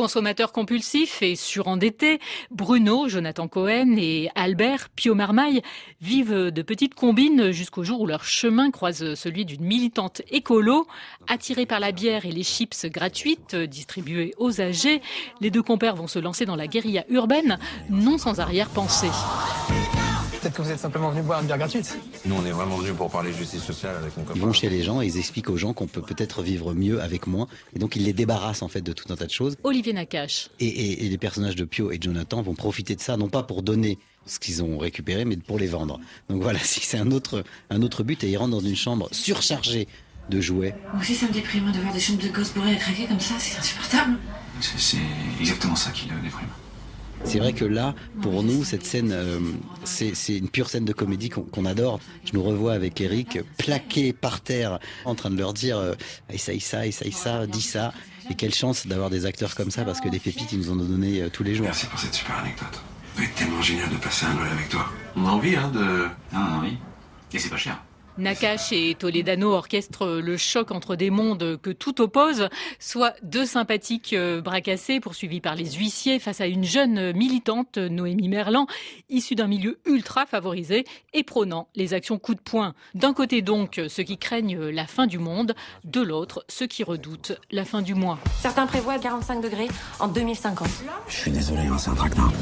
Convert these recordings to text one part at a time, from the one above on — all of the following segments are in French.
Consommateur compulsif et surendetté, Bruno, Jonathan Cohen et Albert Pio Marmaille vivent de petites combines jusqu'au jour où leur chemin croise celui d'une militante écolo. Attirés par la bière et les chips gratuites distribuées aux âgés, les deux compères vont se lancer dans la guérilla urbaine, non sans arrière-pensée. Peut-être que vous êtes simplement venu boire une bière gratuite. Nous, on est vraiment venus pour parler justice sociale avec mon copain. Ils vont chez les gens et ils expliquent aux gens qu'on peut peut-être vivre mieux avec moins. Et donc, ils les débarrassent en fait de tout un tas de choses. Olivier Nakache. Et, les personnages de Pio et Jonathan vont profiter de ça, non pas pour donner ce qu'ils ont récupéré, mais pour les vendre. Donc voilà, c'est un autre, un autre but. Et ils rentrent dans une chambre surchargée de jouets. Moi aussi, ça me déprime de voir des chambres de gosses bourrées à craquer comme ça. C'est insupportable. C'est exactement ça qui le déprime. C'est vrai que là, pour nous, cette scène, euh, c'est une pure scène de comédie qu'on adore. Je nous revois avec Eric, plaqué par terre, en train de leur dire euh, essaye ça, essaye ça, dis ça. Et quelle chance d'avoir des acteurs comme ça, parce que des pépites, ils nous en ont donné euh, tous les jours. Merci pour cette super anecdote. Ça va être tellement génial de passer un Noël avec toi. On a envie, hein, de... Non, on a envie. Et c'est pas cher. Nakash et Toledano orchestrent le choc entre des mondes que tout oppose, soit deux sympathiques euh, bras cassés poursuivis par les huissiers face à une jeune militante, Noémie Merlan, issue d'un milieu ultra favorisé et prônant les actions coup de poing. D'un côté donc ceux qui craignent la fin du monde, de l'autre ceux qui redoutent la fin du mois. Certains prévoient 45 degrés en 2050. Je suis désolé, hein, c'est un traquenard.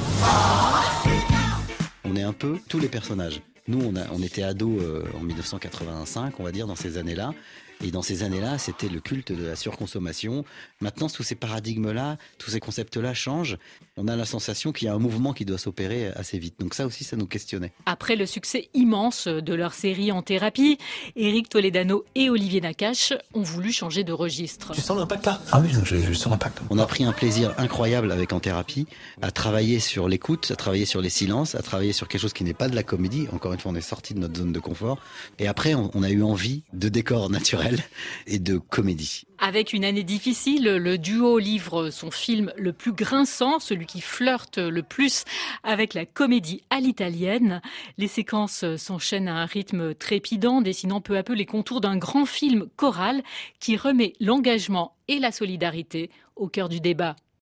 On est un peu tous les personnages. Nous, on, était ados euh, en 1985, on va dire, dans ces années-là. Et dans ces années-là, c'était le culte de la surconsommation. Maintenant, tous ces paradigmes-là, tous ces concepts-là changent. On a la sensation qu'il y a un mouvement qui doit s'opérer assez vite. Donc ça aussi, ça nous questionnait. Après le succès immense de leur série en thérapie, Eric Toledano et Olivier Nakache ont voulu changer de registre. Tu sens l'impact là? Ah oui, je sens l'impact. On a pris un plaisir incroyable avec En thérapie, à travailler sur l'écoute, à travailler sur les silences, à travailler sur quelque chose qui n'est pas de la comédie. Encore une fois, on est sorti de notre zone de confort. Et après, on a eu envie de décors naturels et de comédie. Avec une année difficile, le duo livre son film le plus grinçant, celui qui flirte le plus avec la comédie à l'italienne. Les séquences s'enchaînent à un rythme trépidant, dessinant peu à peu les contours d'un grand film choral qui remet l'engagement et la solidarité au cœur du débat.